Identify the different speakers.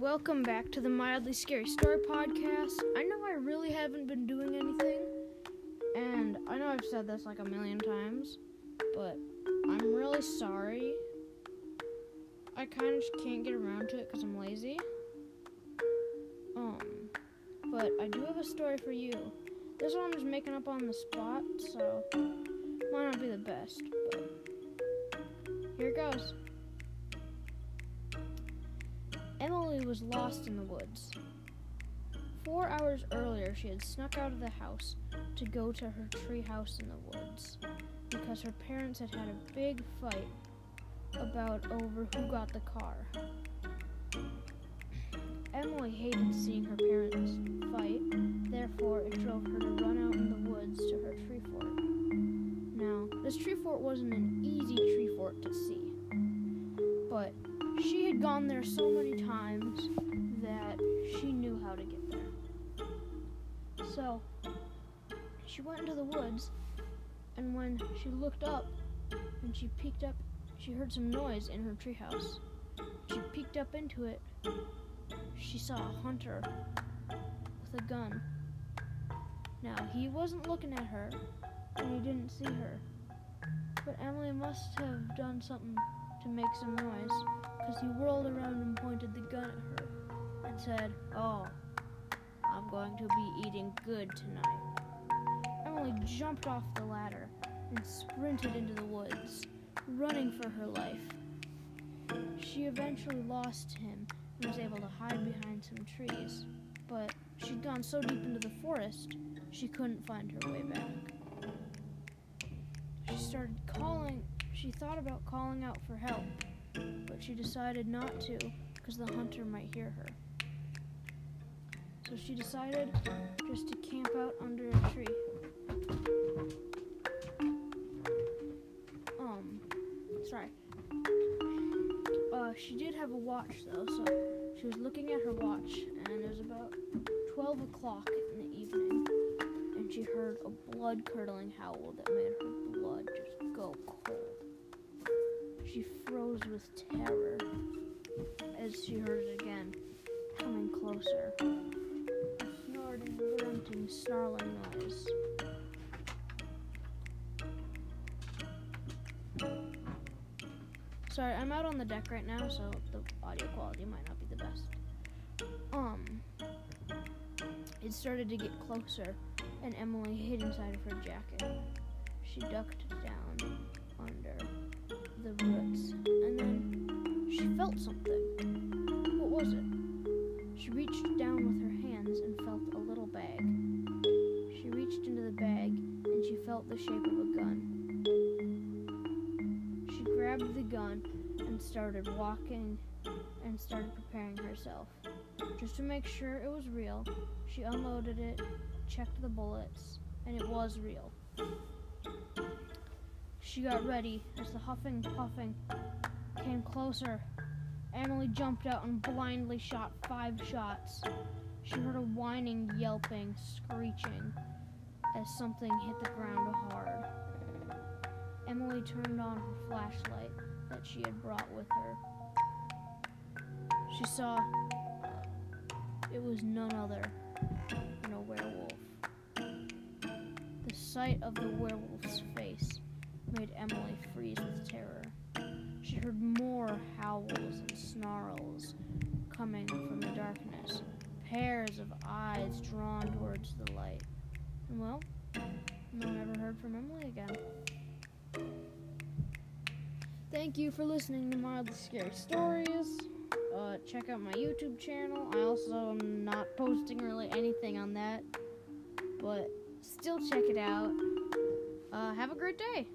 Speaker 1: Welcome back to the Mildly Scary Story Podcast. I know I really haven't been doing anything, and I know I've said this like a million times, but I'm really sorry. I kind of can't get around to it because I'm lazy. Um, but I do have a story for you. This one I'm just making up on the spot, so might not be the best, but here it goes. Was lost in the woods. Four hours earlier, she had snuck out of the house to go to her tree house in the woods because her parents had had a big fight about over who got the car. Emily hated seeing her parents fight, therefore, it drove her to run out in the woods to her tree fort. Now, this tree fort wasn't an easy tree fort to see, but she had gone there so many times that she knew how to get there. So, she went into the woods, and when she looked up and she peeked up, she heard some noise in her treehouse. She peeked up into it. She saw a hunter with a gun. Now, he wasn't looking at her, and he didn't see her. But Emily must have done something to make some noise, because he whirled around and pointed the gun at her and said, Oh, I'm going to be eating good tonight. Emily jumped off the ladder and sprinted into the woods, running for her life. She eventually lost him and was able to hide behind some trees, but she'd gone so deep into the forest she couldn't find her way back. She started calling she thought about calling out for help, but she decided not to because the hunter might hear her. So she decided just to camp out under a tree. Um, sorry. Uh, she did have a watch though, so she was looking at her watch, and it was about 12 o'clock in the evening, and she heard a blood curdling howl that made her blood just go cold. She froze with terror as she heard it again, coming closer. A snorting, grunting, snarling noise. Sorry, I'm out on the deck right now, so the audio quality might not be the best. Um, it started to get closer, and Emily hid inside of her jacket. She ducked felt the shape of a gun. She grabbed the gun and started walking and started preparing herself. Just to make sure it was real, she unloaded it, checked the bullets, and it was real. She got ready as the huffing puffing came closer. Emily jumped out and blindly shot five shots. She heard a whining, yelping, screeching as something hit the ground hard. Emily turned on her flashlight that she had brought with her. She saw uh, it was none other than a werewolf. The sight of the werewolf's face made Emily freeze with terror. She heard more howls and snarls coming from the darkness, pairs of eyes drawn towards the light. Well, no one ever heard from Emily again. Thank you for listening to Mildly Scary Stories. Uh, check out my YouTube channel. I also am not posting really anything on that, but still check it out. Uh, have a great day.